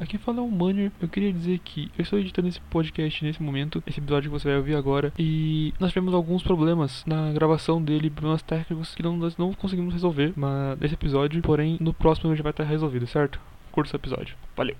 Aqui fala o Manner. Eu queria dizer que eu estou editando esse podcast nesse momento, esse episódio que você vai ouvir agora, e nós tivemos alguns problemas na gravação dele, problemas técnicos que não, nós não conseguimos resolver mas, nesse episódio, porém no próximo já vai estar resolvido, certo? Curta esse episódio. Valeu!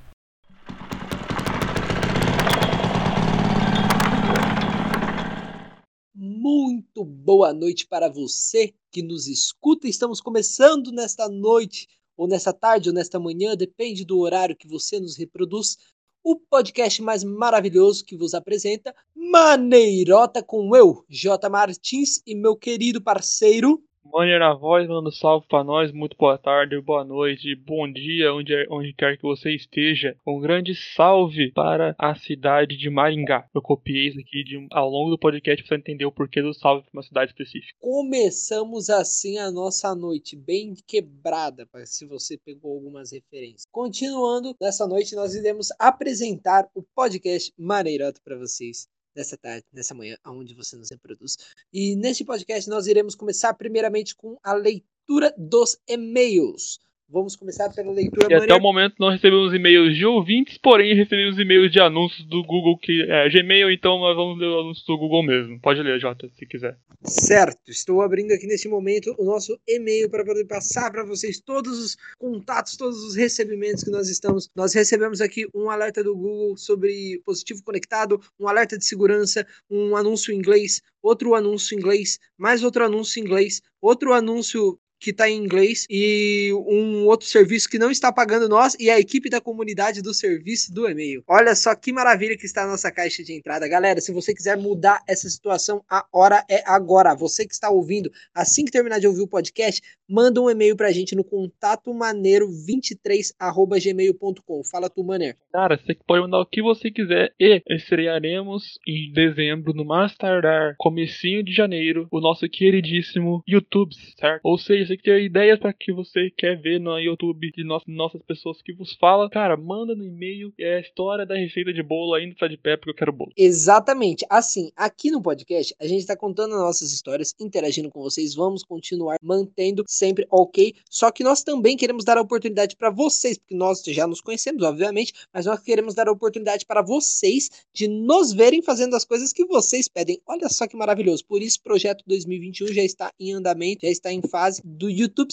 Muito boa noite para você que nos escuta. Estamos começando nesta noite ou nessa tarde, ou nesta manhã, depende do horário que você nos reproduz, o podcast mais maravilhoso que vos apresenta Maneirota com eu, J. Martins, e meu querido parceiro Mania na voz, mandando salve para nós. Muito boa tarde, boa noite, bom dia, onde, onde quer que você esteja. Um grande salve para a cidade de Maringá. Eu copiei isso aqui de, ao longo do podcast para entender o porquê do salve para uma cidade específica. Começamos assim a nossa noite, bem quebrada, se você pegou algumas referências. Continuando, nessa noite nós iremos apresentar o podcast Maneirota para vocês nessa tarde, nessa manhã, aonde você nos reproduz. E neste podcast nós iremos começar primeiramente com a leitura dos e-mails. Vamos começar pela leitura. E até o momento não recebemos e-mails de ouvintes, porém recebemos e-mails de anúncios do Google, que é Gmail, então nós vamos ler o anúncio do Google mesmo. Pode ler, Jota, se quiser. Certo, estou abrindo aqui neste momento o nosso e-mail para poder passar para vocês todos os contatos, todos os recebimentos que nós estamos. Nós recebemos aqui um alerta do Google sobre positivo conectado, um alerta de segurança, um anúncio em inglês, outro anúncio em inglês, mais outro anúncio em inglês, outro anúncio que está em inglês e um outro serviço que não está pagando nós e a equipe da comunidade do serviço do e-mail. Olha só que maravilha que está a nossa caixa de entrada. Galera, se você quiser mudar essa situação, a hora é agora. Você que está ouvindo, assim que terminar de ouvir o podcast, manda um e-mail pra gente no contato maneiro23@gmail.com. Fala tu, Maneiro. Cara, você pode mandar o que você quiser e estrearemos em dezembro, no mais tardar, comecinho de janeiro, o nosso queridíssimo YouTube, certo? Ou seja, você tem ideias para que você quer ver no YouTube de nossas, pessoas que vos fala, cara, manda no e-mail. É a história da receita de bolo ainda tá de pé porque eu quero bolo. Exatamente. Assim, aqui no podcast, a gente tá contando as nossas histórias, interagindo com vocês. Vamos continuar mantendo sempre ok. Só que nós também queremos dar a oportunidade para vocês, porque nós já nos conhecemos, obviamente, mas nós queremos dar a oportunidade para vocês de nos verem fazendo as coisas que vocês pedem. Olha só que maravilhoso. Por isso, projeto 2021 já está em andamento, já está em fase do YouTube.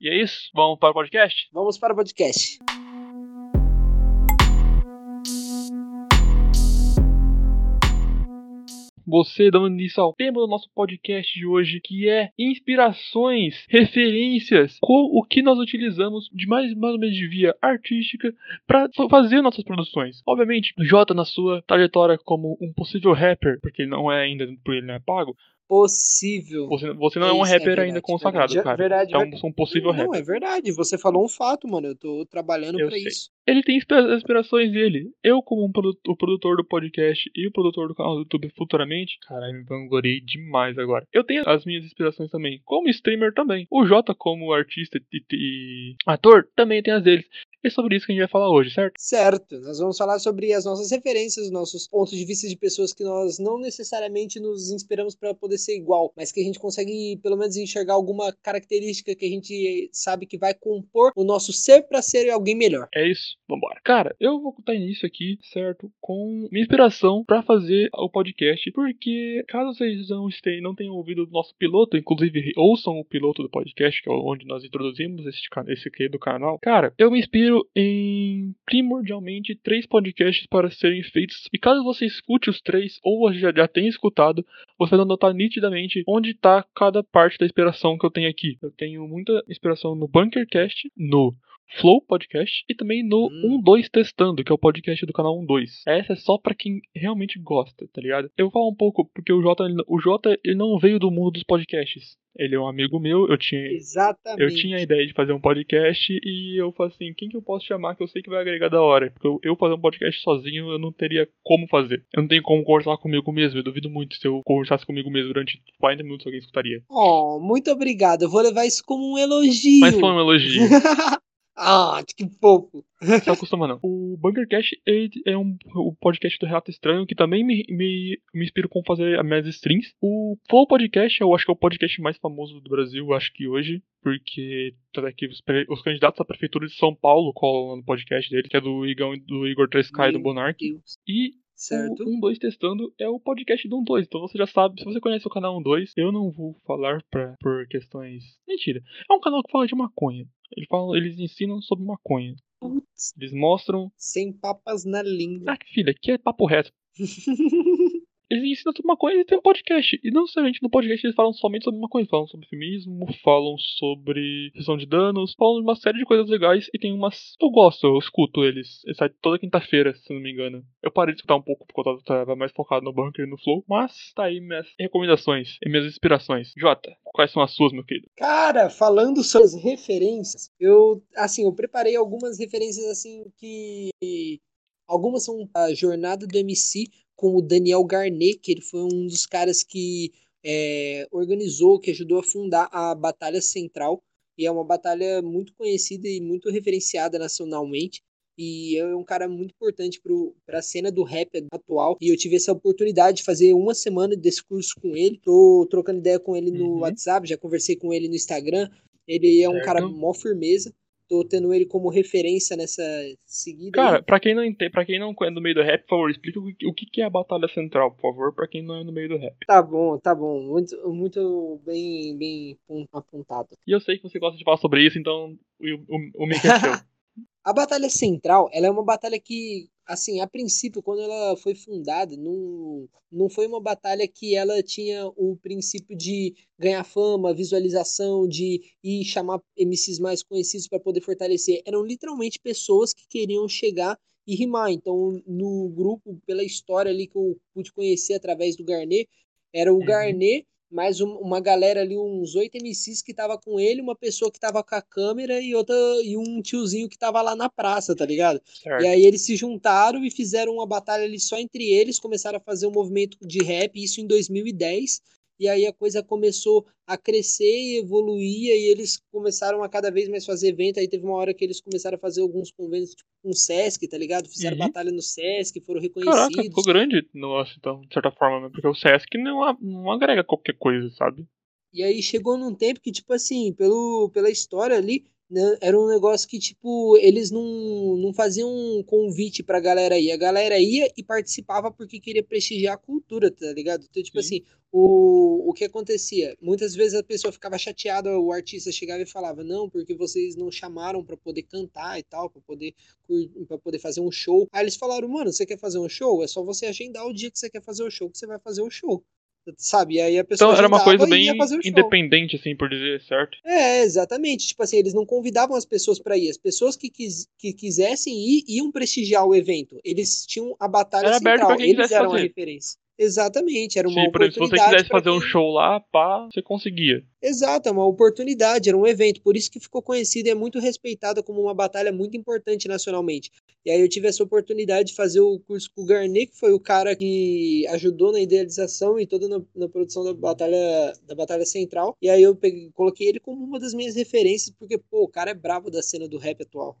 e é isso? Vamos para o podcast? Vamos para o podcast. você dando início ao tema do nosso podcast de hoje, que é inspirações, referências, com o que nós utilizamos de mais, mais ou menos de via artística para fazer nossas produções. Obviamente, Jota na sua trajetória como um possível rapper, porque ele não é ainda, porque ele não é pago, possível. Você, você não é, é um rapper é verdade, ainda consagrado, verdade, cara. Verdade, é um, um possível não, rapper. Não, é verdade. Você falou um fato, mano. Eu tô trabalhando para isso. Ele tem inspirações dele. Eu, como um o produtor do podcast e o produtor do canal do YouTube futuramente, caralho, me vangloriei demais agora. Eu tenho as minhas inspirações também, como streamer também. O Jota, como artista e, ator, também tem as deles. É sobre isso que a gente vai falar hoje, certo? Certo. Nós vamos falar sobre as nossas referências, os nossos pontos de vista de pessoas que nós não necessariamente nos inspiramos para poder ser igual, mas que a gente consegue pelo menos enxergar alguma característica que a gente sabe que vai compor o nosso ser para ser alguém melhor. É isso. Vambora. Cara, eu vou contar início aqui, certo? Com minha inspiração para fazer o podcast, porque caso vocês não, estejam, não tenham ouvido o nosso piloto, inclusive ouçam o piloto do podcast, que é onde nós introduzimos esse, esse aqui do canal. Cara, eu me inspiro em primordialmente três podcasts para serem feitos. E caso você escute os três, ou já, já tenha escutado, você vai notar nitidamente onde está cada parte da inspiração que eu tenho aqui. Eu tenho muita inspiração no Bunkercast, no Flow Podcast e também no hum. 12 Testando, que é o podcast do canal 12. Essa é só para quem realmente gosta, tá ligado? Eu vou falar um pouco porque o Jota, o Jota ele não veio do mundo dos podcasts. Ele é um amigo meu, eu tinha Exatamente. eu tinha a ideia de fazer um podcast e eu falei assim, quem que eu posso chamar que eu sei que vai agregar da hora? Porque eu, eu fazer um podcast sozinho, eu não teria como fazer. Eu não tenho como conversar comigo mesmo, eu duvido muito se eu conversasse comigo mesmo durante 40 minutos alguém escutaria. Oh, muito obrigado. Eu vou levar isso como um elogio. Mas foi um elogio. Ah, que fofo. Só acostuma não. O Bunkercast é um o podcast do Relato Estranho que também me, me, me inspira com fazer as minhas streams. O Flow Podcast eu acho que é o podcast mais famoso do Brasil, acho que hoje, porque aqui os, os, candidatos à prefeitura de São Paulo colam no podcast dele, que é do Igão do Igor 3K e do Monark. E Certo. O 12 Testando é o podcast do 12. Então você já sabe, se você conhece o canal 12, eu não vou falar pra, por questões. Mentira. É um canal que fala de maconha. Eles, falam, eles ensinam sobre maconha. Putz. Eles mostram. Sem papas na língua. Ah, filha, aqui é papo reto. eles ensinam sobre maconha e tem um podcast. E não necessariamente no podcast eles falam somente sobre maconha, eles falam sobre feminismo, falam sobre redução de danos, falam de uma série de coisas legais e tem umas. Eu gosto, eu escuto eles. Eles saem toda quinta-feira, se não me engano. Eu parei de escutar um pouco porque eu tava mais focado no bunker e no flow, mas tá aí minhas recomendações e minhas inspirações. Jota, quais são as suas, meu querido? Cara, falando sobre as referências, eu, assim, eu preparei algumas referências, assim, que. Algumas são a jornada do MC, com o Daniel Garnet, que ele foi um dos caras que é, organizou, que ajudou a fundar a Batalha Central, e é uma batalha muito conhecida e muito referenciada nacionalmente. E é um cara muito importante para a cena do rap atual. E eu tive essa oportunidade de fazer uma semana desse curso com ele. Tô trocando ideia com ele no uhum. WhatsApp, já conversei com ele no Instagram. Ele é um certo. cara mó firmeza tô tendo ele como referência nessa seguida. Cara, aí. pra quem não entende, para quem não é do meio do rap, por favor, explica o que é a Batalha Central, por favor, pra quem não é no meio do rap. Tá bom, tá bom. Muito, muito bem, bem apontado. E eu sei que você gosta de falar sobre isso, então o, o, o é seu. A Batalha Central, ela é uma batalha que, assim, a princípio, quando ela foi fundada, não, não foi uma batalha que ela tinha o princípio de ganhar fama, visualização, de ir chamar MCs mais conhecidos para poder fortalecer. Eram literalmente pessoas que queriam chegar e rimar. Então, no grupo, pela história ali que eu pude conhecer através do Garnet, era o uhum. Garnet mais um, uma galera ali, uns oito MCs que tava com ele, uma pessoa que tava com a câmera e outra e um tiozinho que tava lá na praça, tá ligado? Certo. E aí eles se juntaram e fizeram uma batalha ali só entre eles, começaram a fazer um movimento de rap, isso em 2010 e aí a coisa começou a crescer e evoluir, e eles começaram a cada vez mais fazer evento, aí teve uma hora que eles começaram a fazer alguns convênios tipo, com o Sesc, tá ligado? Fizeram uhum. batalha no Sesc, foram reconhecidos. Caraca, ficou grande, nossa, então, de certa forma, né? porque o Sesc não, não agrega qualquer coisa, sabe? E aí chegou num tempo que, tipo assim, pelo, pela história ali, né, era um negócio que, tipo, eles não, não faziam um convite pra galera ir. A galera ia e participava porque queria prestigiar a cultura, tá ligado? Então, tipo Sim. assim, o, o que acontecia? Muitas vezes a pessoa ficava chateada, o artista chegava e falava, não, porque vocês não chamaram para poder cantar e tal, para poder, pra poder fazer um show. Aí eles falaram, mano, você quer fazer um show? É só você agendar o dia que você quer fazer o show, que você vai fazer o show sabe? E aí a pessoa então era uma coisa bem independente, assim, por dizer, certo? É, exatamente. Tipo assim, eles não convidavam as pessoas para ir. As pessoas que, quis, que quisessem ir iam prestigiar o evento. Eles tinham a batalha era central. Eles eram fazer. a referência. Exatamente, era uma Sim, oportunidade. Se você quisesse fazer quem... um show lá, pá, você conseguia. Exato, é uma oportunidade, era um evento, por isso que ficou conhecida e é muito respeitada como uma batalha muito importante nacionalmente. E aí eu tive essa oportunidade de fazer o curso com o Garnet, que foi o cara que ajudou na idealização e toda na, na produção da batalha da batalha central. E aí eu peguei, coloquei ele como uma das minhas referências, porque, pô, o cara é bravo da cena do rap atual.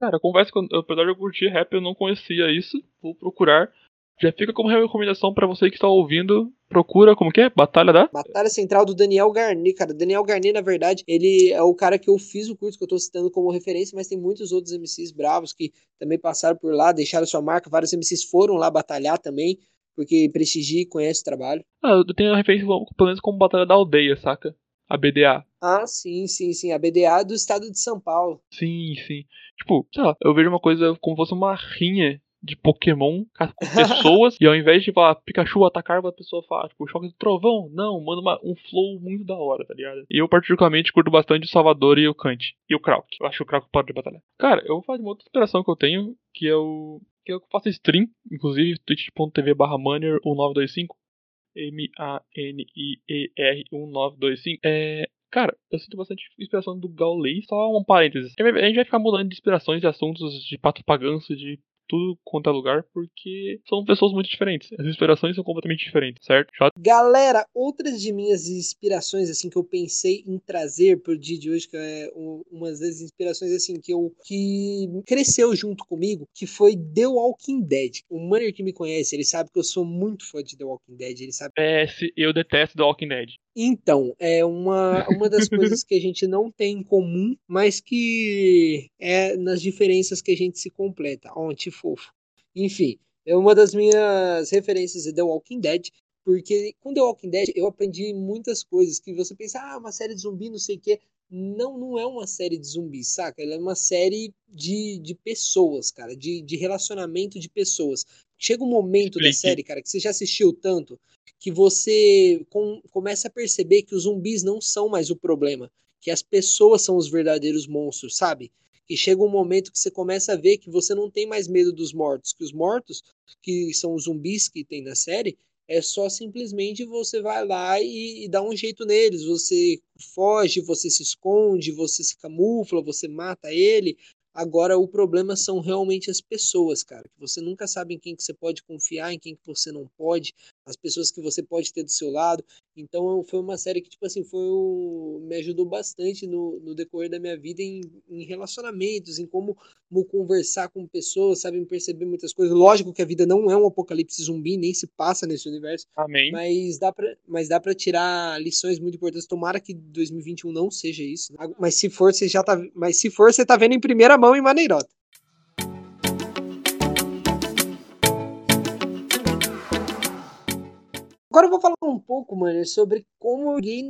Cara, conversa com. Apesar de eu curtir rap, eu não conhecia isso. Vou procurar. Já fica como recomendação para você que está ouvindo. Procura, como que é? Batalha da? Batalha Central do Daniel Garnet, cara. Daniel Garnet, na verdade, ele é o cara que eu fiz o curso que eu tô citando como referência, mas tem muitos outros MCs bravos que também passaram por lá, deixaram sua marca. Vários MCs foram lá batalhar também, porque prestigia e conhece o trabalho. Ah, eu tenho a referência, pelo menos, como Batalha da Aldeia, saca? A BDA. Ah, sim, sim, sim. A BDA do estado de São Paulo. Sim, sim. Tipo, sei lá, eu vejo uma coisa como fosse uma rinha de Pokémon com pessoas, e ao invés de falar Pikachu atacar, a pessoa fala, tipo, choque do trovão. Não, manda uma, um flow muito da hora, tá ligado? E eu, particularmente, curto bastante o Salvador e o Kant. E o Krauk. Eu acho o Krauk pode de batalha. Cara, eu vou falar de uma outra inspiração que eu tenho, que é o. que eu faço stream, inclusive, twitch.tv barra Manner 1925. M-A-N-I-E-R 1925. É. Cara, eu sinto bastante inspiração do Gaulei, só um parênteses. A gente vai ficar mudando de inspirações de assuntos de pato paganço, de tudo quanto é lugar, porque são pessoas muito diferentes. As inspirações são completamente diferentes, certo? Já... Galera, outras de minhas inspirações, assim, que eu pensei em trazer pro dia de hoje, que é uma das inspirações, assim, que eu que cresceu junto comigo, que foi The Walking Dead. O Manner que me conhece, ele sabe que eu sou muito fã de The Walking Dead, ele sabe. PS, eu detesto The Walking Dead. Então, é uma, uma das coisas que a gente não tem em comum, mas que é nas diferenças que a gente se completa. Ontem, fofo. Enfim, é uma das minhas referências é The Walking Dead, porque com The Walking Dead eu aprendi muitas coisas que você pensa, ah, uma série de zumbi, não sei o quê. Não, não é uma série de zumbis, saca? Ela é uma série de, de pessoas, cara, de, de relacionamento de pessoas. Chega um momento Explique. da série, cara, que você já assistiu tanto, que você com, começa a perceber que os zumbis não são mais o problema, que as pessoas são os verdadeiros monstros, sabe? Que chega um momento que você começa a ver que você não tem mais medo dos mortos, que os mortos, que são os zumbis que tem na série, é só simplesmente você vai lá e, e dá um jeito neles. Você foge, você se esconde, você se camufla, você mata ele, Agora, o problema são realmente as pessoas, cara. Que você nunca sabe em quem que você pode confiar, em quem que você não pode, as pessoas que você pode ter do seu lado. Então, foi uma série que, tipo assim, foi um... me ajudou bastante no, no decorrer da minha vida em, em relacionamentos, em como, como, conversar com pessoas, sabe, em perceber muitas coisas. Lógico que a vida não é um apocalipse zumbi, nem se passa nesse universo. Amém. Mas dá pra, mas dá pra tirar lições muito importantes. Tomara que 2021 não seja isso. Né? Mas se for, você já tá. Mas se for, você tá vendo em primeira mão em Maneirota. Agora eu vou falar um pouco, mano, sobre como eu joguei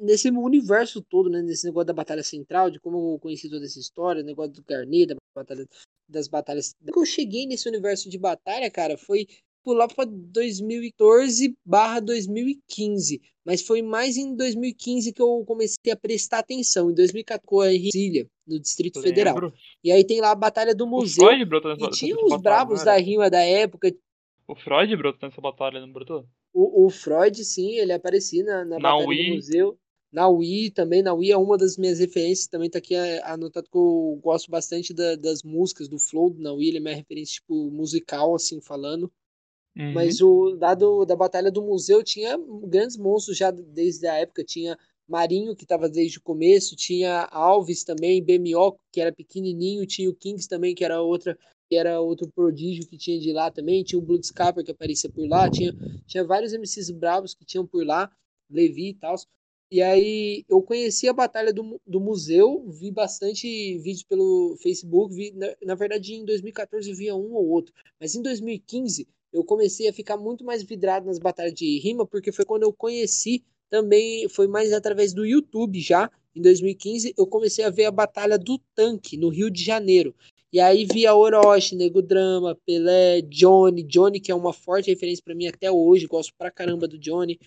nesse universo todo, né? Nesse negócio da Batalha Central, de como eu conheci toda essa história, o negócio do Garnet, da batalha, das batalhas. Quando eu cheguei nesse universo de batalha, cara, foi pular para 2014 barra 2015. Mas foi mais em 2015 que eu comecei a prestar atenção. Em 2014, em Brasília, no Distrito Lembro. Federal. E aí tem lá a Batalha do Museu. Freud brotou nessa, e tinha os bravos da rima da época. O Freud brotou nessa batalha, não brotou? O, o Freud, sim, ele aparecia na, na, na Batalha Wii. do Museu. Na Wii também, na Wii é uma das minhas referências, também tá aqui anotado que eu gosto bastante da, das músicas, do flow na Wii, ele é minha referência, tipo, musical, assim, falando. Uhum. Mas o dado da Batalha do Museu tinha grandes monstros já desde a época. Tinha Marinho, que estava desde o começo, tinha Alves também, BMO, que era pequenininho, tinha o Kings também, que era outra que era outro prodígio que tinha de lá também, tinha o Bloodscapper que aparecia por lá, tinha, tinha vários MCs bravos que tinham por lá, Levi e tal. E aí eu conheci a batalha do, do museu, vi bastante vídeo pelo Facebook, vi, na, na verdade em 2014 eu via um ou outro, mas em 2015 eu comecei a ficar muito mais vidrado nas batalhas de rima, porque foi quando eu conheci também, foi mais através do YouTube já, em 2015, eu comecei a ver a Batalha do Tanque, no Rio de Janeiro. E aí via Orochi, Nego Drama, Pelé, Johnny, Johnny que é uma forte referência para mim até hoje, gosto pra caramba do Johnny.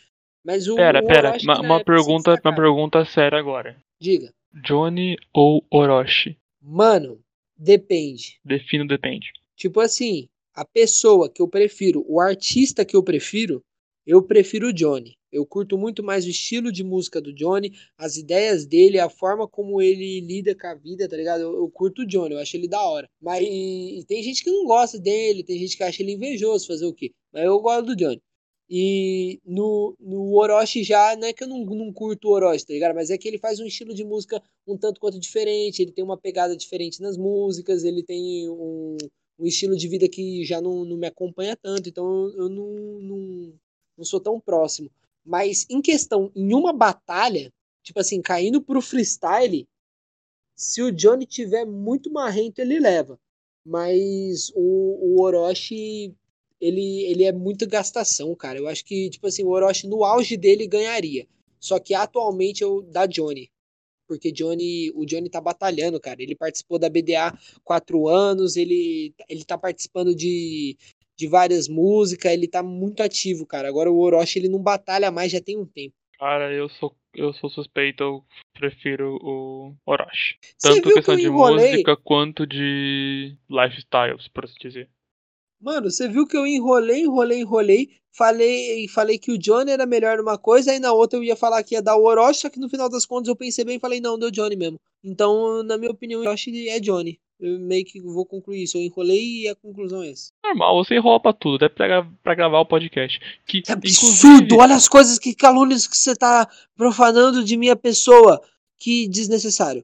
Mas o Pera, o pera, uma, uma pergunta, uma pergunta séria agora. Diga. Johnny ou Orochi? Mano, depende. Defino depende. Tipo assim, a pessoa que eu prefiro, o artista que eu prefiro, eu prefiro o Johnny. Eu curto muito mais o estilo de música do Johnny, as ideias dele, a forma como ele lida com a vida, tá ligado? Eu, eu curto o Johnny, eu acho ele da hora. Mas tem gente que não gosta dele, tem gente que acha ele invejoso, fazer o quê? Mas eu gosto do Johnny. E no, no Orochi já, não é que eu não, não curto o Orochi, tá ligado? Mas é que ele faz um estilo de música um tanto quanto diferente, ele tem uma pegada diferente nas músicas, ele tem um, um estilo de vida que já não, não me acompanha tanto, então eu não, não, não sou tão próximo. Mas em questão, em uma batalha, tipo assim, caindo pro freestyle, se o Johnny tiver muito marrento, ele leva. Mas o, o Orochi, ele, ele é muita gastação, cara. Eu acho que, tipo assim, o Orochi no auge dele ganharia. Só que atualmente eu da Johnny porque Johnny, o Johnny tá batalhando, cara. Ele participou da BDA quatro anos, ele, ele tá participando de, de várias músicas, ele tá muito ativo, cara. Agora o Orochi ele não batalha mais já tem um tempo. Cara, eu sou eu sou suspeito, eu prefiro o Orochi. Tanto questão que de música quanto de lifestyles, por assim dizer. Mano, você viu que eu enrolei, enrolei, enrolei. Falei, falei que o Johnny era melhor numa coisa, aí na outra eu ia falar que ia dar o Orochi, só que no final das contas eu pensei bem e falei, não, deu Johnny mesmo. Então, na minha opinião, o Orochi é Johnny. Eu meio que vou concluir isso. Eu enrolei e a conclusão é essa. Normal, você enrola pra tudo, até pra, pra gravar o podcast. Que, que absurdo! Olha as coisas que calúnias que você tá profanando de minha pessoa. Que desnecessário.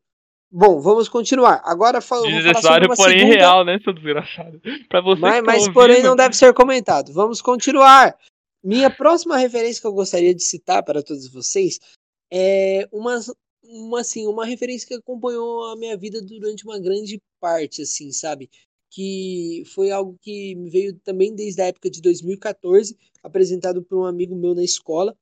Bom, vamos continuar. Agora falo, Desnecessário, porém segunda... real, né, seu desgraçado? Pra você mas, tá mas ouvindo... porém não deve ser comentado. Vamos continuar. Minha próxima referência que eu gostaria de citar para todos vocês é uma, uma, assim, uma referência que acompanhou a minha vida durante uma grande parte, assim, sabe? Que foi algo que veio também desde a época de 2014, apresentado por um amigo meu na escola.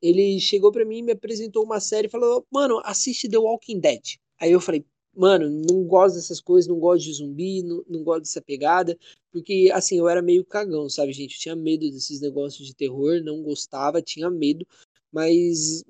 Ele chegou para mim, me apresentou uma série e falou: Mano, assiste The Walking Dead. Aí eu falei: Mano, não gosto dessas coisas, não gosto de zumbi, não, não gosto dessa pegada. Porque, assim, eu era meio cagão, sabe, gente? Eu tinha medo desses negócios de terror, não gostava, tinha medo. Mas,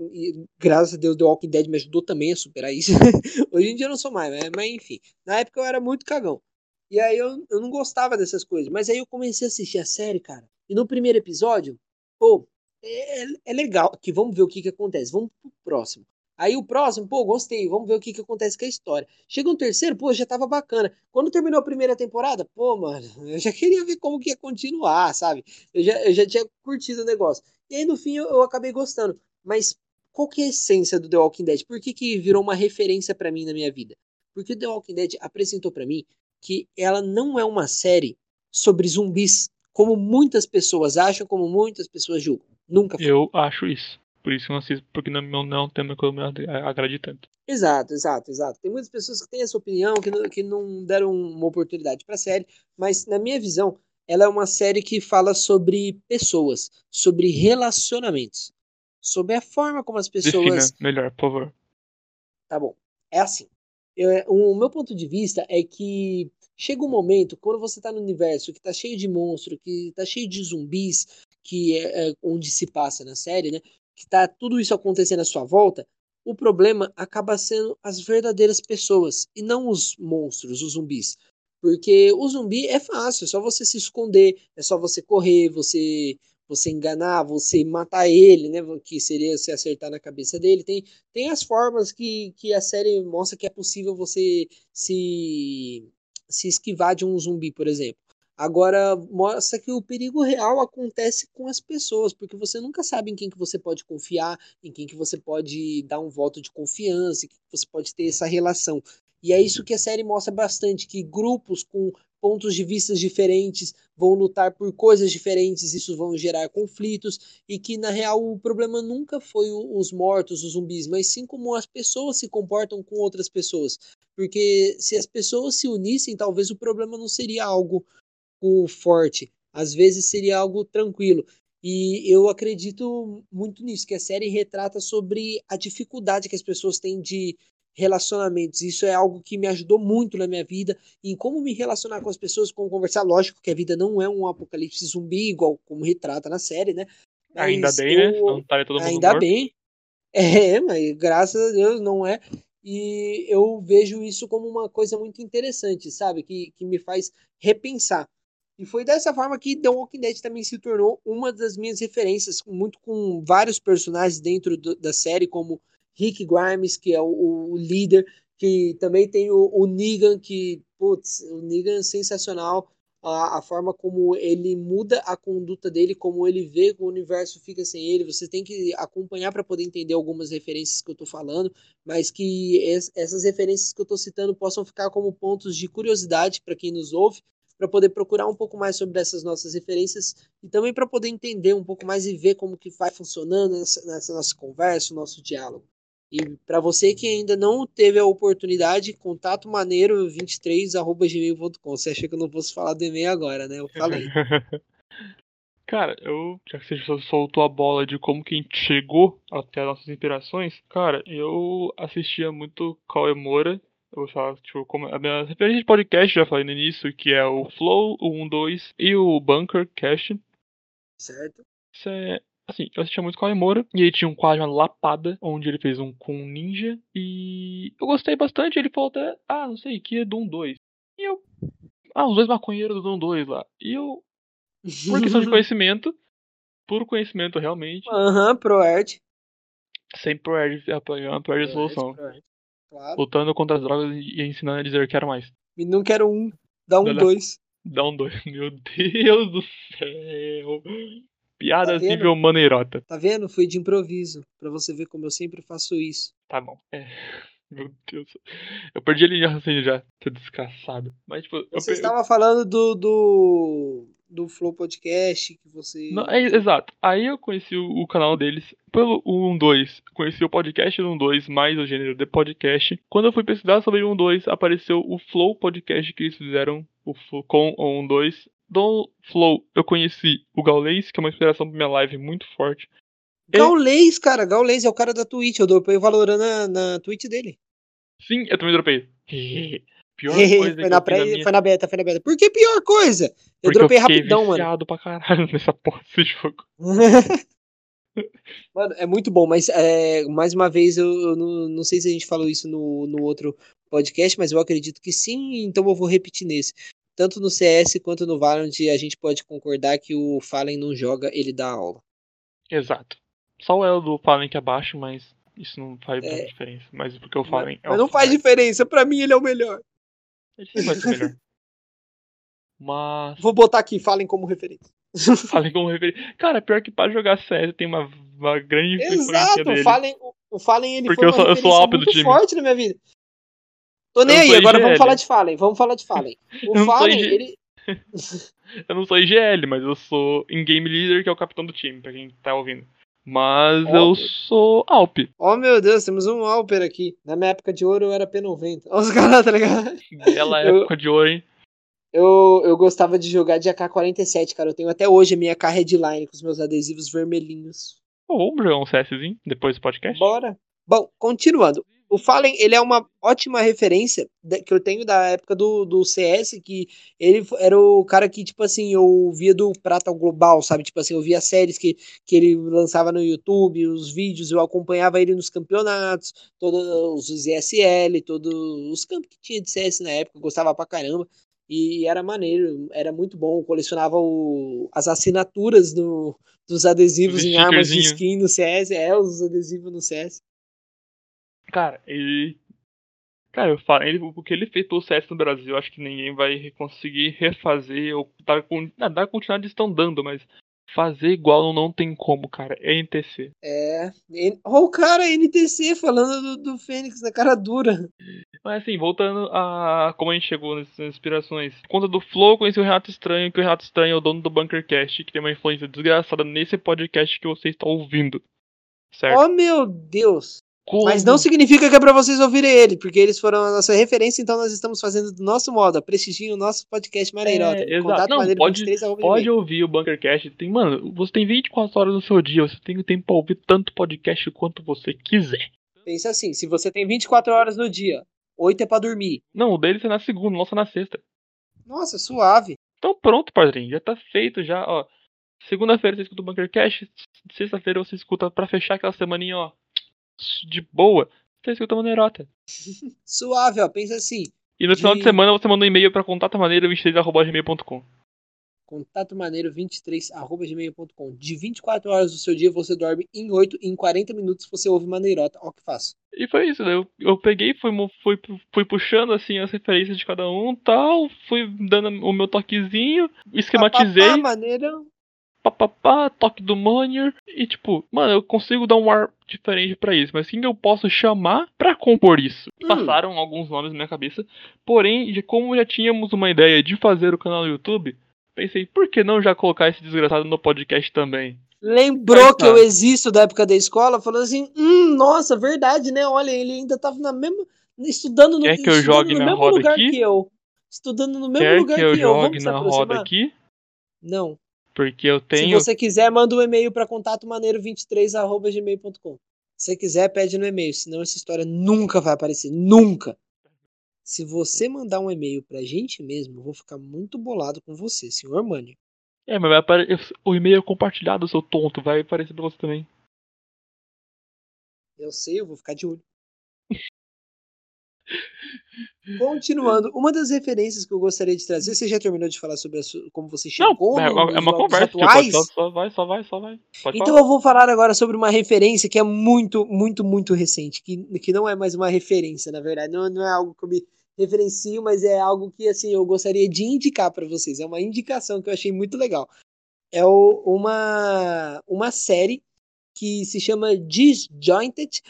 graças a Deus, The Walking Dead me ajudou também a superar isso. Hoje em dia eu não sou mais, mas, mas, enfim. Na época eu era muito cagão. E aí eu, eu não gostava dessas coisas. Mas aí eu comecei a assistir a série, cara. E no primeiro episódio, pô, é, é, é legal. Aqui, vamos ver o que, que acontece. Vamos pro próximo. Aí o próximo, pô, gostei, vamos ver o que, que acontece com a história. Chega um terceiro, pô, já tava bacana. Quando terminou a primeira temporada, pô, mano, eu já queria ver como que ia continuar, sabe? Eu já, eu já tinha curtido o negócio. E aí no fim eu, eu acabei gostando. Mas qual que é a essência do The Walking Dead? Por que, que virou uma referência para mim na minha vida? Porque The Walking Dead apresentou para mim que ela não é uma série sobre zumbis, como muitas pessoas acham, como muitas pessoas julgam. Nunca foi. Eu acho isso. Por isso eu não assisto, porque não, não é um tema que eu me agrade tanto. Exato, exato, exato. Tem muitas pessoas que têm essa opinião, que não, que não deram uma oportunidade para a série, mas na minha visão, ela é uma série que fala sobre pessoas, sobre relacionamentos, sobre a forma como as pessoas. Defina melhor, por favor. Tá bom. É assim. Eu, o meu ponto de vista é que chega um momento, quando você está no universo que está cheio de monstros, que está cheio de zumbis, que é, é, onde se passa na série, né? Que está tudo isso acontecendo à sua volta, o problema acaba sendo as verdadeiras pessoas e não os monstros, os zumbis. Porque o zumbi é fácil, é só você se esconder, é só você correr, você você enganar, você matar ele, né? Que seria se acertar na cabeça dele. Tem, tem as formas que, que a série mostra que é possível você se, se esquivar de um zumbi, por exemplo. Agora, mostra que o perigo real acontece com as pessoas, porque você nunca sabe em quem que você pode confiar, em quem que você pode dar um voto de confiança, em quem que você pode ter essa relação. E é isso que a série mostra bastante, que grupos com pontos de vista diferentes vão lutar por coisas diferentes, isso vão gerar conflitos, e que na real o problema nunca foi os mortos, os zumbis, mas sim como as pessoas se comportam com outras pessoas. Porque se as pessoas se unissem, talvez o problema não seria algo forte. Às vezes seria algo tranquilo. E eu acredito muito nisso, que a série retrata sobre a dificuldade que as pessoas têm de relacionamentos. Isso é algo que me ajudou muito na minha vida, em como me relacionar com as pessoas, como conversar. Lógico que a vida não é um apocalipse zumbi, igual como retrata na série, né? Mas ainda bem, né? eu... né? Não tá todo mundo ainda morto. bem. É, mas graças a Deus não é. E eu vejo isso como uma coisa muito interessante, sabe? Que, que me faz repensar. E foi dessa forma que The Walking Dead também se tornou uma das minhas referências, muito com vários personagens dentro do, da série, como Rick Grimes, que é o, o líder, que também tem o, o, Negan, que, putz, o Negan é sensacional, a, a, forma como ele muda a conduta dele, como ele vê que o universo fica sem ele, você tem que acompanhar para poder entender algumas referências que eu estou falando, mas que es, essas referências que eu estou citando possam ficar como pontos de curiosidade para quem nos ouve, para poder procurar um pouco mais sobre essas nossas referências e também para poder entender um pouco mais e ver como que vai funcionando nessa, nessa nossa conversa, nosso diálogo. E para você que ainda não teve a oportunidade, contato maneiro 23@gmail.com. Você acha que eu não posso falar do e-mail agora, né? Eu falei. Cara, eu, já que você soltou a bola de como que a gente chegou até as nossas inspirações, cara, eu assistia muito Cauê Moura eu vou falar, tipo, como a minha referência de podcast, já falei no início, que é o Flow, o 1, 2 e o Bunker Cast. Certo. Isso é. Assim, eu assistia muito com a Emora, e ele tinha um quadro chamado Lapada, onde ele fez um com um ninja, e eu gostei bastante. Ele falou até, ah, não sei, que é do 1, 2. E eu. Ah, os dois maconheiros do 1, 2 lá. E eu. Por questão de conhecimento, puro conhecimento realmente. Aham, uhum, pro art. Sem pro art, apoiando pro art de solução. Pro Claro. Lutando contra as drogas e ensinando a dizer quero mais. não quero um. Dá um dois. Dá um dois. Meu Deus do céu. Piadas vendo? nível maneirota. Tá vendo? Foi de improviso. Pra você ver como eu sempre faço isso. Tá bom. É. Meu Deus. Eu perdi a linha de raciocínio já, seu desgraçado. Mas, tipo, eu Você pe- estava falando do, do, do Flow Podcast que você. Não, é, exato. Aí eu conheci o, o canal deles pelo 12. Conheci o podcast do 12, mais o gênero de podcast. Quando eu fui pesquisar sobre o 12, apareceu o Flow Podcast que eles fizeram o Flow, com o 12. Do Flow, eu conheci o Gaulês, que é uma inspiração pra minha live muito forte. Gaulês, cara. Gaulês é o cara da Twitch. Eu dropei o Valorant na, na Twitch dele. Sim, eu também dropei. Pior coisa foi, na pré, na minha... foi na beta, foi na beta. Por que pior coisa? Eu Porque dropei eu rapidão, mano. pra caralho nessa porra desse jogo. Mano, é muito bom, mas é, mais uma vez eu, eu não, não sei se a gente falou isso no, no outro podcast, mas eu acredito que sim, então eu vou repetir nesse. Tanto no CS quanto no Valorant a gente pode concordar que o Fallen não joga, ele dá aula. Exato. Só o elo do Fallen que é baixo, mas isso não faz É. diferença. Mas porque o Fallen é Mas não faz diferença, pra mim ele é o melhor. Ele sempre vai ser melhor. Mas. Vou botar aqui, Fallen como referência. Fallen como referência. Cara, pior que pra jogar CS tem uma, uma grande influência Exato, dele. o Fallen, o- o Fallen ele Porque foi eu uma sou- eu sou alpe do muito time. forte na minha vida. Tô nem Eu aí, sou agora vamos falar de Fallen, vamos falar de Fallen. O Eu sou Fallen, IG. ele, Eu não sou IGL, mas eu sou in-game leader, que é o capitão do time, pra quem tá ouvindo. Mas eu Alp. sou Alp. Oh meu Deus, temos um Alper aqui. Na minha época de ouro eu era P90. Olha os caras, tá ligado? Bela Eu- época de ouro, hein? Eu, eu gostava de jogar de AK-47, cara. Eu tenho até hoje a minha AK Headline com os meus adesivos vermelhinhos. Pô, vamos jogar um CSzinho depois do podcast? Bora. Bom, continuando. O Fallen, ele é uma ótima referência que eu tenho da época do, do CS, que ele era o cara que, tipo assim, eu via do Prata Global, sabe? Tipo assim, eu via séries que, que ele lançava no YouTube, os vídeos, eu acompanhava ele nos campeonatos, todos os ISL, todos os campos que tinha de CS na época, eu gostava pra caramba. E era maneiro, era muito bom. Eu colecionava o, as assinaturas do, dos adesivos Os em armas de skin no CS, é, os adesivos no CS. Cara, ele. Cara, eu falo, ele, o que ele fez pelo CS no Brasil, eu acho que ninguém vai conseguir refazer ou dar, con- não, dar continuidade estão dando, mas fazer igual não, tem como, cara. É NTC. É. N- Ó, o cara NTC falando do, do Fênix na cara dura. Mas assim, voltando a como a gente chegou nessas inspirações. Por conta do Flow, conheci o Renato Estranho, que o Renato Estranho é o dono do Bunkercast, que tem uma influência desgraçada nesse podcast que você está ouvindo. Certo? Oh, meu Deus. Como- Mas não significa que é pra vocês ouvirem ele, porque eles foram a nossa referência, então nós estamos fazendo do nosso modo. Prestigiem o nosso podcast Maneirota. É, exato. Não, pode- 23, arroba Pode ouvir o Bunkercast. Tem, mano, você tem 24 horas no seu dia, você tem tempo pra ouvir tanto podcast quanto você quiser. Pensa assim, se você tem 24 horas no dia, 8 é pra dormir. Não, o deles é na segunda, o nosso é na sexta. Nossa, suave. Então pronto, padrinho, já tá feito já, ó. Segunda-feira você escuta o Bunkercast, sexta-feira você escuta pra fechar aquela semaninha, ó. De boa, escuta a Maneirota. Suave, ó. Pensa assim. E no final de De- semana você manda um e-mail pra contatomaneira23.gmail.com. Contato maneiro 23 arroba gmail.com. De 24 horas do seu dia, você dorme em 8 e em 40 minutos você ouve maneirota. Ó, que fácil. E foi isso, né? Eu, eu peguei, fui, fui, fui puxando assim as referências de cada um tal, fui dando o meu toquezinho, esquematizei, maneira. Papapá, toque do Manier, e tipo, mano, eu consigo dar um ar diferente pra isso, mas quem eu posso chamar pra compor isso? Hum. Passaram alguns nomes na minha cabeça, porém, de como já tínhamos uma ideia de fazer o canal no YouTube, pensei, por que não já colocar esse desgraçado no podcast também? Lembrou que eu existo da época da escola, falou assim: hum, nossa, verdade, né? Olha, ele ainda tava na mesma. estudando no, Quer que eu estudando jogue no na mesmo roda lugar aqui? que eu. Estudando no mesmo Quer lugar que eu que eu. jogue na roda aqui? Não. Porque eu tenho Se você quiser, manda um e-mail para contatomaneiro23@gmail.com. Se você quiser, pede no e-mail, senão essa história nunca vai aparecer, nunca. Se você mandar um e-mail pra gente mesmo, eu vou ficar muito bolado com você, senhor Mani. É, mas vai aparecer. O e-mail é compartilhado, seu tonto. Vai aparecer pra você também. Eu sei, eu vou ficar de olho. Continuando, uma das referências que eu gostaria de trazer, você já terminou de falar sobre como você Não, chegou é, uma- nos é uma conversa. Tipo, só, só vai, só vai, só vai. Pode Então falar. eu vou falar agora sobre uma referência que é muito, muito, muito recente, que, que não é mais uma referência, na verdade, não, não é algo que eu me, referencio, mas é algo que assim eu gostaria de indicar para vocês. É uma indicação que eu achei muito legal. É o, uma, uma série que se chama Disjointed,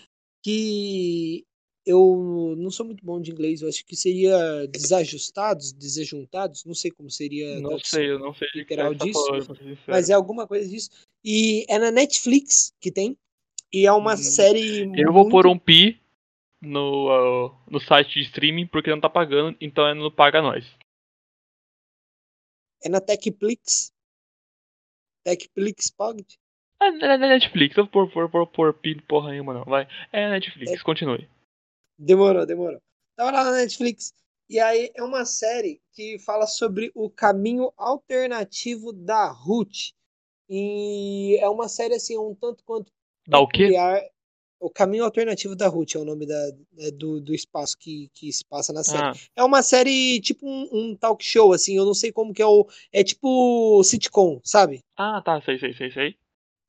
que eu não sou muito bom de inglês, eu acho que seria desajustados, desajuntados, não sei como seria. Não sei, eu não sei literal tá disso, falando, mas é alguma coisa disso. E é na Netflix que tem, e é uma Hum, série. Eu vou muito... pôr um pi no, uh, no site de streaming porque não tá pagando, então ele não paga nós. É na Techplix. Techplix Pog. É, é Netflix, eu vou pôr, pôr, pôr, pôr pi porra nenhuma não, vai. É Netflix, continue. Demorou, demorou. Tava lá na Netflix. E aí é uma série que fala sobre o caminho alternativo da Ruth. E é uma série assim, um tanto quanto Dá o quê? O caminho alternativo da Ruth é o nome da, é do, do espaço que, que se passa na série. Ah, É uma série tipo um, um talk show, assim, eu não sei como que é o. É tipo sitcom, sabe? ah, tá, sei, sei, sei, sei.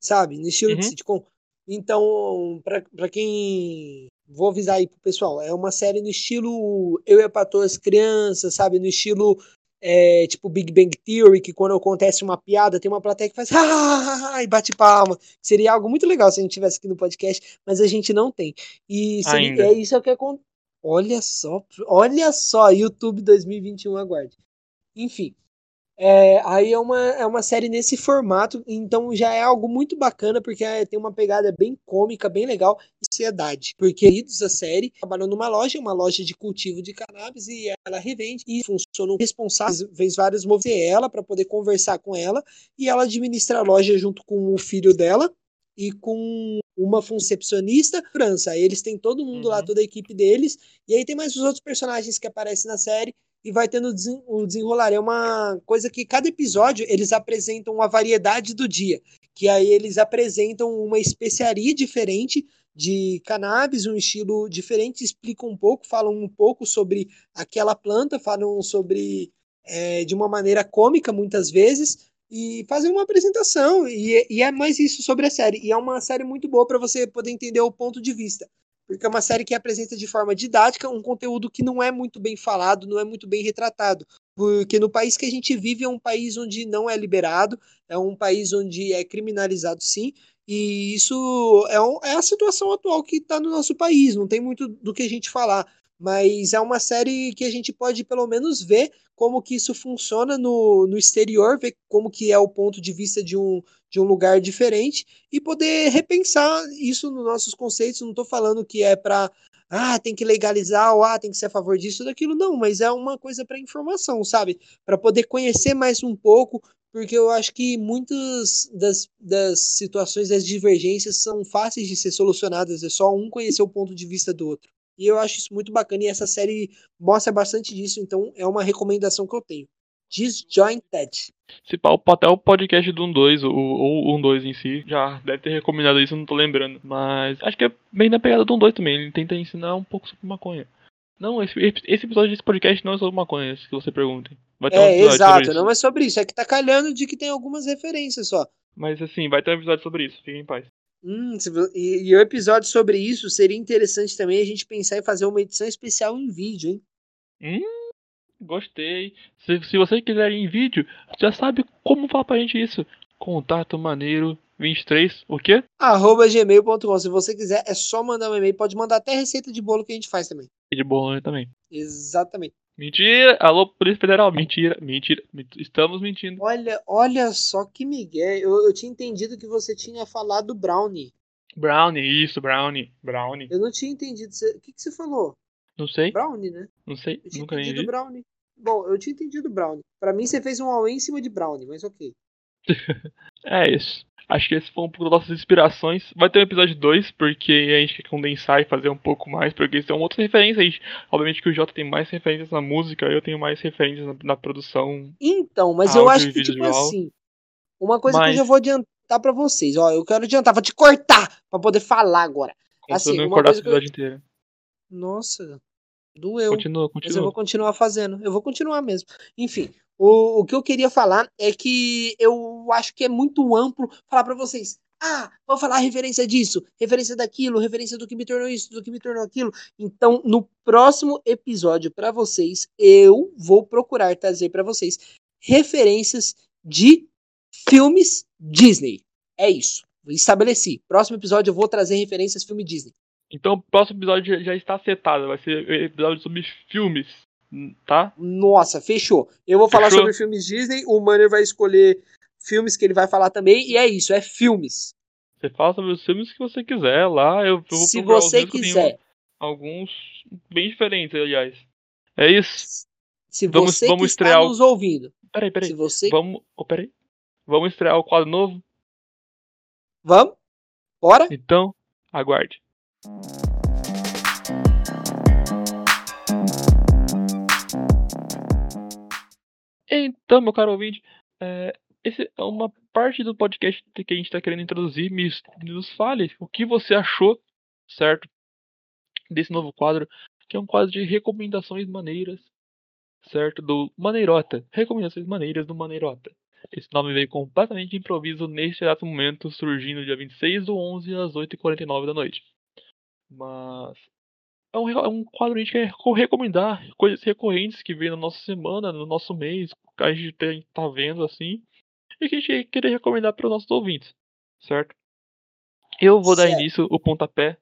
sabe? No estilo de Uhum. sitcom. Então, pra, pra quem. Vou avisar aí pro pessoal, é uma série no estilo Eu e a Patroa as Crianças, sabe? No estilo é, tipo Big Bang Theory, que quando acontece uma piada, tem uma plateia que faz "Ah!" e bate palma. Seria algo muito legal se a gente tivesse aqui no podcast, mas a gente não tem. E seria- é isso que acontece. Olha só, olha só, YouTube 2021, aguarde. Enfim. É, aí é uma, é uma série nesse formato, então já é algo muito bacana, porque é, tem uma pegada bem cômica, bem legal, e sociedade. Porque queridos a série trabalham numa loja, uma loja de cultivo de cannabis, e ela revende e funciona responsável, fez vários movimentos ela para poder conversar com ela, e ela administra a loja junto com o filho dela e com uma concepcionista França. Aí eles têm todo mundo lá, Uhum. toda a equipe deles, e aí tem mais os outros personagens que aparecem na série e vai tendo o desenrolar. É uma coisa que cada episódio eles apresentam uma variedade do dia, que aí eles apresentam uma especiaria diferente de cannabis, um estilo diferente, explicam um pouco, falam um pouco sobre aquela planta, falam sobre é, de uma maneira cômica muitas vezes e fazem uma apresentação. E, e é mais isso sobre a série. E é uma série muito boa para você poder entender o ponto de vista porque é uma série que apresenta de forma didática um conteúdo que não é muito bem falado, não é muito bem retratado. Porque no país que a gente vive é um país onde não é liberado, é um país onde é criminalizado sim, e isso é, um- é a situação atual que está no nosso país, não tem muito do que a gente falar. Mas é uma série que a gente pode pelo menos ver como que isso funciona no, no exterior, ver como que é o ponto de vista de um, de um lugar diferente e poder repensar isso nos nossos conceitos. Não estou falando que é para ah, tem que legalizar ou ah, tem que ser a favor disso ou daquilo, não, mas é uma coisa para informação, sabe? Para poder conhecer mais um pouco, porque eu acho que muitas das, das situações, das divergências são fáceis de ser solucionadas, é só um conhecer o ponto de vista do outro. E eu acho isso muito bacana e essa série mostra bastante disso, então é uma recomendação que eu tenho. Disjointed. Se pá, o- até o podcast do 1-2, ou ou o 1-2 em si, já deve ter recomendado isso, eu não tô lembrando. Mas acho que é bem na pegada do 1-2 também, ele tenta ensinar um pouco sobre maconha. Não, esse, esse episódio desse podcast não é sobre maconha, se você pergunta. Vai ter um É, sobre exato, não é sobre isso, é que tá calhando de que tem algumas referências só. Mas assim, vai ter um episódio sobre isso, fiquem em paz. Hum, e, e o episódio sobre isso seria interessante também a gente pensar em fazer uma edição especial em vídeo, hein? Hum, gostei. Se, se você quiser ir em vídeo, já sabe como falar pra gente isso. Contato maneiro 23, o quê? Arroba gmail.com. Se você quiser, é só mandar um e-mail. Pode mandar até receita de bolo que a gente faz também. E de Bolonha também. Exatamente. Mentira! Alô, Polícia Federal, mentira, mentira. ment- Estamos mentindo. Olha, olha só que migué. Eu, eu tinha entendido que você tinha falado brownie. Brownie, isso, Brownie, Brownie. Eu não tinha entendido. O que, que você falou? Não sei, Brownie, né? não sei, Eu tinha nunca entendido vi. brownie. Bom, eu tinha entendido brownie. Pra mim, você fez um auê em cima de brownie, mas ok. É isso. Acho que esse foi um pouco das nossas inspirações. Vai ter um episódio 2, porque a gente quer condensar e fazer um pouco mais, porque são outras referências aí. Obviamente que o Jota tem mais referências na música, eu tenho mais referências na, na produção. Então, mas eu acho que, tipo assim, uma coisa que Mas- eu já vou adiantar pra vocês, ó, eu quero adiantar, vou te cortar pra poder falar agora. Assim, não uma coisa que eu- episódio inteiro. Nossa, doeu. Continua, Mas eu continua. vou continuar fazendo. Eu vou continuar mesmo. Enfim, o, o que eu queria falar é que eu acho que é muito amplo falar pra vocês. Ah, vou falar referência disso, referência daquilo, referência do que me tornou isso, do que me tornou aquilo. Então, no próximo episódio para vocês, eu vou procurar trazer para vocês referências de filmes Disney. É isso. Estabeleci. Próximo episódio eu vou trazer referências filme Disney. Então o próximo episódio já está setado. Vai ser episódio sobre filmes, tá? Nossa, fechou. Eu vou falar fechou. sobre filmes Disney, o Manner vai escolher filmes que ele vai falar também, e é isso, é filmes. Você fala sobre os filmes que você quiser lá, eu, eu vou Se você quiser. Alguns bem diferentes, aliás. É isso. Se você vamos, vamos estrear nos ouvindo. Peraí, peraí. Se você... Vamos. Oh, peraí. Vamos estrear o quadro novo? Vamos? Bora? Então, aguarde. Então, meu caro ouvinte, é, esse é uma parte do podcast que a gente está querendo introduzir. Me, nos fale o que você achou, certo? Desse novo quadro, que é um quadro de recomendações maneiras, certo? Do Maneirota. Recomendações maneiras do Maneirota. Esse nome veio completamente improviso neste exato momento, surgindo dia 26 do 11 às 8h49 da noite. Mas é um, é um quadro que a gente quer recomendar coisas recorrentes que vem na nossa semana, no nosso mês, que a gente tá vendo assim e que a gente queria recomendar para os nossos ouvintes, certo? Eu vou certo. dar início o pontapé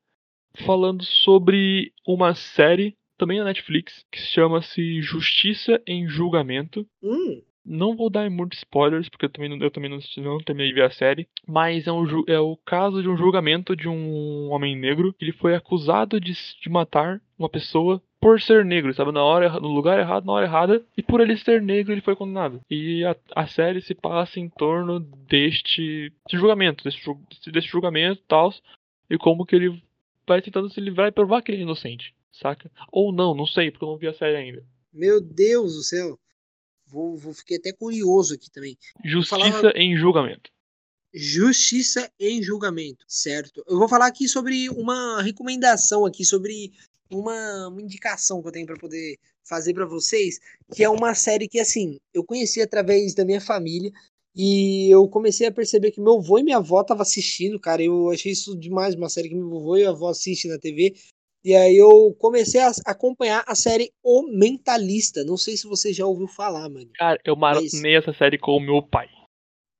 falando sobre uma série também na Netflix que chama-se Justiça em Julgamento. Hum. Não vou dar muitos spoilers, porque eu também não, eu também não, não terminei de ver a série. Mas é, um, é o caso de um julgamento de um homem negro. Ele foi acusado de, de matar uma pessoa por ser negro, estava na hora, no lugar errado, na hora errada, e por ele ser negro ele foi condenado. E a, a série se passa em torno deste, deste julgamento, deste julgamento e tal, e como que ele vai tentando se livrar e provar que ele é inocente, saca? Ou não, não sei, porque eu não vi a série ainda. Meu Deus do céu. Vou, vou fiquei até curioso aqui também. Justiça em julgamento. Justiça em julgamento, certo? Eu vou falar aqui sobre uma recomendação aqui sobre uma, uma indicação que eu tenho para poder fazer para vocês, que é uma série que assim, eu conheci através da minha família e eu comecei a perceber que meu avô e minha avó estavam assistindo, cara. Eu achei isso demais, uma série que meu avô e a avó assistem na TV. E aí eu comecei a acompanhar a série O Mentalista. Não sei se você já ouviu falar, mano. Cara, eu maratonei essa série com o meu pai.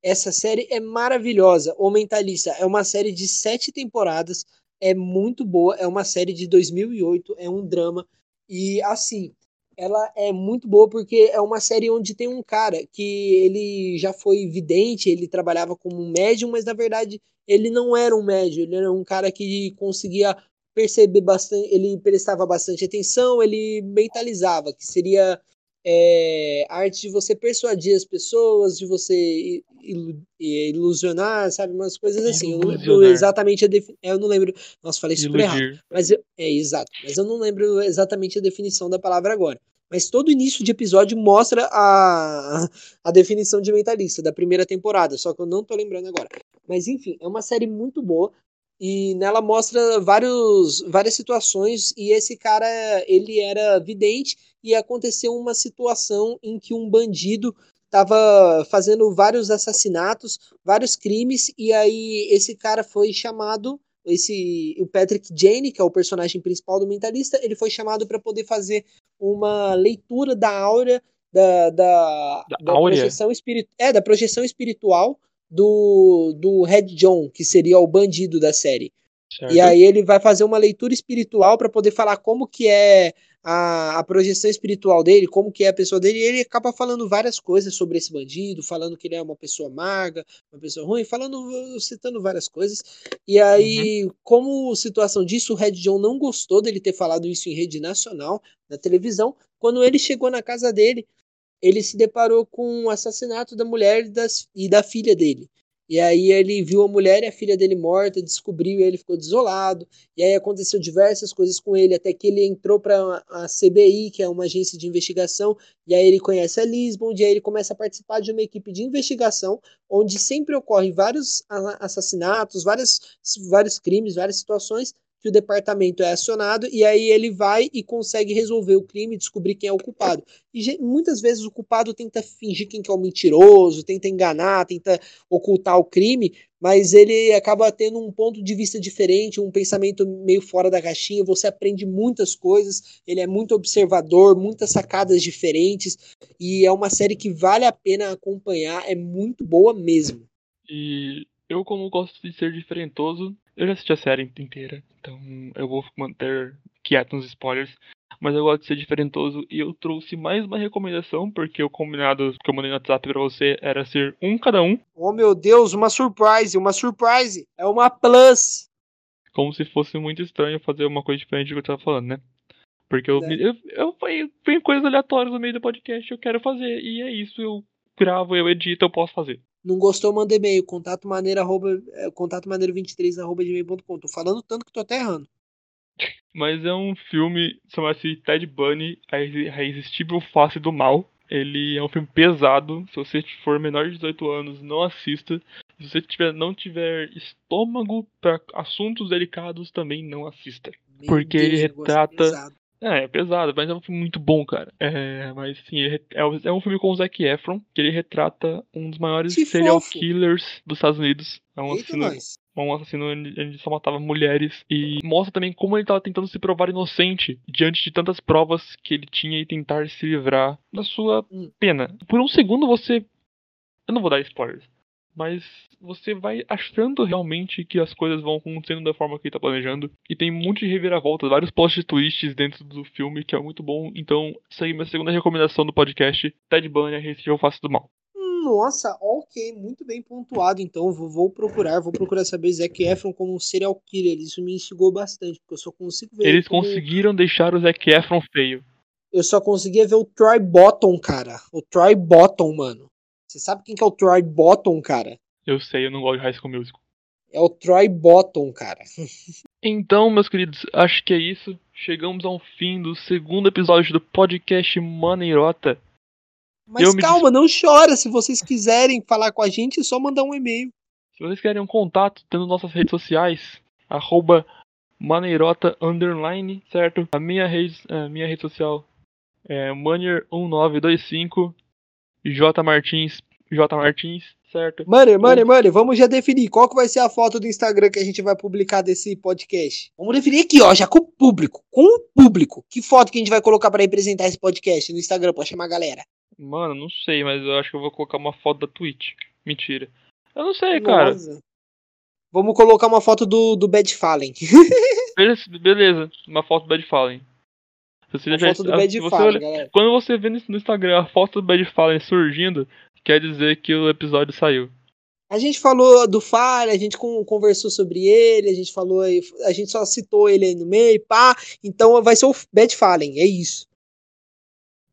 Essa série é maravilhosa. O Mentalista é uma série de sete temporadas é muito boa, é uma série de 2008, é um drama e assim, ela é muito boa porque é uma série onde tem um cara que ele já foi vidente, ele trabalhava como um médium, mas na verdade ele não era um médium, ele era um cara que conseguia perceber bastante, ele prestava bastante atenção, ele mentalizava, que seria é, a arte de você persuadir as pessoas, de você ilusionar, sabe? Umas coisas assim. Eu não exatamente a definição. É, eu não lembro. Nossa, falei super errado. Mas eu... é exato. Mas eu não lembro exatamente a definição da palavra agora. Mas todo início de episódio mostra a, a definição de mentalista da primeira temporada, só que eu não tô lembrando agora. Mas enfim, é uma série muito boa e nela mostra vários, várias situações e esse cara ele era vidente e aconteceu uma situação em que um bandido estava fazendo vários assassinatos, vários crimes e aí esse cara foi chamado esse o Patrick Jane, que é o personagem principal do Mentalista, ele foi chamado para poder fazer uma leitura da aura da, da, da, da projeção espiritual, é, da projeção espiritual do, do Red John, que seria o bandido da série. Certo. E aí ele vai fazer uma leitura espiritual para poder falar como que é a, a, projeção espiritual dele, como que é a pessoa dele, e ele acaba falando várias coisas sobre esse bandido, falando que ele é uma pessoa amarga, uma pessoa ruim, falando, citando várias coisas. E aí, uhum. como situação disso, o Red John não gostou dele ter falado isso em rede nacional, na televisão. Quando ele chegou na casa dele, ele se deparou com o assassinato da mulher das, e da filha dele. E aí ele viu a mulher e a filha dele morta, descobriu e ele ficou desolado. E aí aconteceu diversas coisas com ele, até que ele entrou para a CBI, que é uma agência de investigação, e aí ele conhece a Lisbon, e aí ele começa a participar de uma equipe de investigação, onde sempre ocorrem vários assassinatos, vários crimes, várias situações, que o departamento é acionado e aí ele vai e consegue resolver o crime, descobrir quem é o culpado. E muitas vezes o culpado tenta fingir quem que é o mentiroso, tenta enganar, tenta ocultar o crime, mas ele acaba tendo um ponto de vista diferente, um pensamento meio fora da caixinha. Você aprende muitas coisas, ele é muito observador, muitas sacadas diferentes, e é uma série que vale a pena acompanhar, é muito boa mesmo. E eu, como gosto de ser diferentoso, eu já assisti a série inteira, então eu vou manter quieto nos spoilers. Mas eu gosto de ser diferentoso e eu trouxe mais uma recomendação, porque o combinado que eu mandei no WhatsApp pra você era ser um cada um. Oh meu Deus, uma surprise, uma surprise! É uma plus! Como se fosse muito estranho fazer uma coisa diferente do que eu tava falando, né? Porque eu, é. eu, eu, eu, coisas aleatórias no meio do podcast, eu quero fazer, e é isso, eu gravo, eu edito, eu posso fazer. Não gostou, manda e-mail, contato maneira, arroba, é, contato maneira 23 arroba gmail.com. Tô falando tanto que tô até errando. Mas é um filme, chama-se Ted Bunny, a irresistível face do mal. Ele é um filme pesado. Se você for menor de 18 anos, não assista. Se você tiver, não tiver estômago para assuntos delicados, também não assista. Meu porque Deus, ele retrata é, é pesado, mas é um filme muito bom, cara. É, mas sim, é, é um filme com o Zac Efron, que ele retrata um dos maiores que serial fofo. killers dos Estados Unidos. É um Eita assassino, um assassino onde só matava mulheres. E mostra também como ele estava tentando se provar inocente diante de tantas provas que ele tinha e tentar se livrar da sua hum. pena. Por um segundo você. Eu não vou dar spoilers mas você vai achando realmente que as coisas vão acontecendo da forma que ele tá planejando. E tem um monte de reviravoltas, vários plot twists dentro do filme, que é muito bom. Então, essa aí é minha segunda recomendação do podcast, Ted Bunny, Recife o Face do Mal. Nossa, ok, muito bem pontuado. Então, vou, vou, procurar, vou procurar saber Zac Efron como um serial killer. Isso me instigou bastante, porque eu só consigo ver. Eles como... conseguiram deixar o Zac Efron feio. Eu só conseguia ver o Troy Bottom, cara. O Troy Bottom, mano. Você sabe quem que é o Troy Bottom, cara? Eu sei, eu não gosto de High School Musical. É o Troy Bottom, cara. então, meus queridos, acho que é isso. Chegamos ao fim do segundo episódio do podcast Maneirota. Mas eu calma, não chora. Se vocês quiserem falar com a gente, é só mandar um e-mail. Se vocês querem um contato, tendo nossas redes sociais, arroba maneirota underline, certo? A minha rede, a minha rede social é maneir1925 J Martins, J Martins, certo? Mano, mano, mano, vamos já definir qual que vai ser a foto do Instagram que a gente vai publicar desse podcast. Vamos definir aqui, ó, já com o público, com o público. Que foto que a gente vai colocar para representar esse podcast no Instagram pra chamar a galera? Mano, não sei, mas eu acho que eu vou colocar uma foto da Twitch. Mentira. Eu não sei, cara. Vamos colocar uma foto do, do Bad Fallen. beleza, beleza, uma foto do Bad Fallen. Você a já, foto do Bad se Fallen, olha, galera. Quando você vê no Instagram a foto do Bad Fallen surgindo, quer dizer que o episódio saiu. A gente falou do Fallen, a gente conversou sobre ele, a gente falou, a gente só citou ele aí no meio, pá. Então vai ser o Bad Fallen, é isso.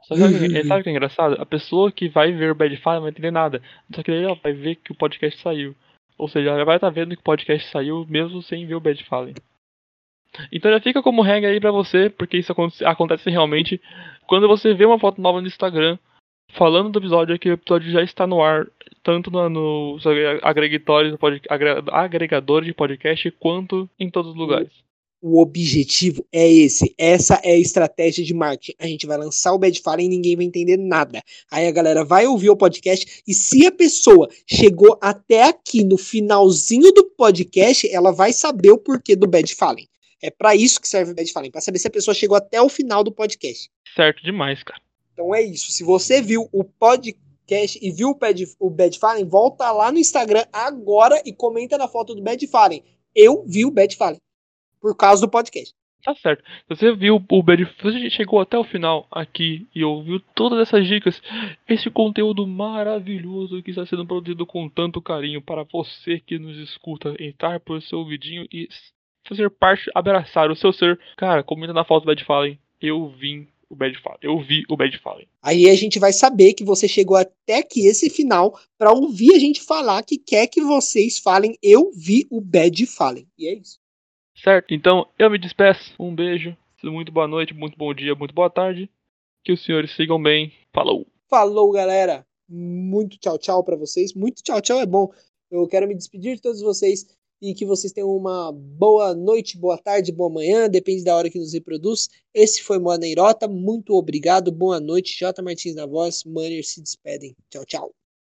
Só que, sabe o que é engraçado? A pessoa que vai ver o Bad Fallen não vai entender nada. Só que ela vai ver que o podcast saiu. Ou seja, ela vai estar tá vendo que o podcast saiu mesmo sem ver o Bad Fallen. Então já fica como regra aí pra você, porque isso acontece realmente. Quando você vê uma foto nova no Instagram, falando do episódio, é que o episódio já está no ar, tanto no, no agregadores, agregador de podcast, quanto em todos os lugares. O objetivo é esse. Essa é a estratégia de marketing. A gente vai lançar o Bad Fallen e ninguém vai entender nada. Aí a galera vai ouvir o podcast e se a pessoa chegou até aqui no finalzinho do podcast, ela vai saber o porquê do Bad Fallen. É para isso que serve o Bad Fallen, para saber se a pessoa chegou até o final do podcast. Certo demais, cara. Então é isso. Se você viu o podcast e viu o Bad, o Bad Fallen, volta lá no Instagram agora e comenta na foto do Bad Fallen. Eu vi o Bad Fallen. Por causa do podcast. Tá certo. Se você viu o Bad você chegou até o final aqui e ouviu todas essas dicas, esse conteúdo maravilhoso que está sendo produzido com tanto carinho para você que nos escuta entrar por seu ouvidinho e fazer parte, abraçar o seu ser. Cara, comenta na foto do Bad Fallen. Eu vim o Bad Fallen. Eu vi o Bad Fallen. Aí a gente vai saber que você chegou até aqui esse final para ouvir a gente falar que quer que vocês falem eu vi o Bad Fallen. E é isso. Certo, então eu me despeço. Um beijo. Muito boa noite, muito bom dia, muito boa tarde. Que os senhores sigam bem. Falou. Falou, galera. Muito tchau, tchau para vocês. Muito tchau, tchau é bom. Eu quero me despedir de todos vocês e que vocês tenham uma boa noite, boa tarde, boa manhã, depende da hora que nos reproduz. Esse foi Moaneirota, muito obrigado, boa noite. J. Martins na voz, Manner se despedem. Tchau, tchau.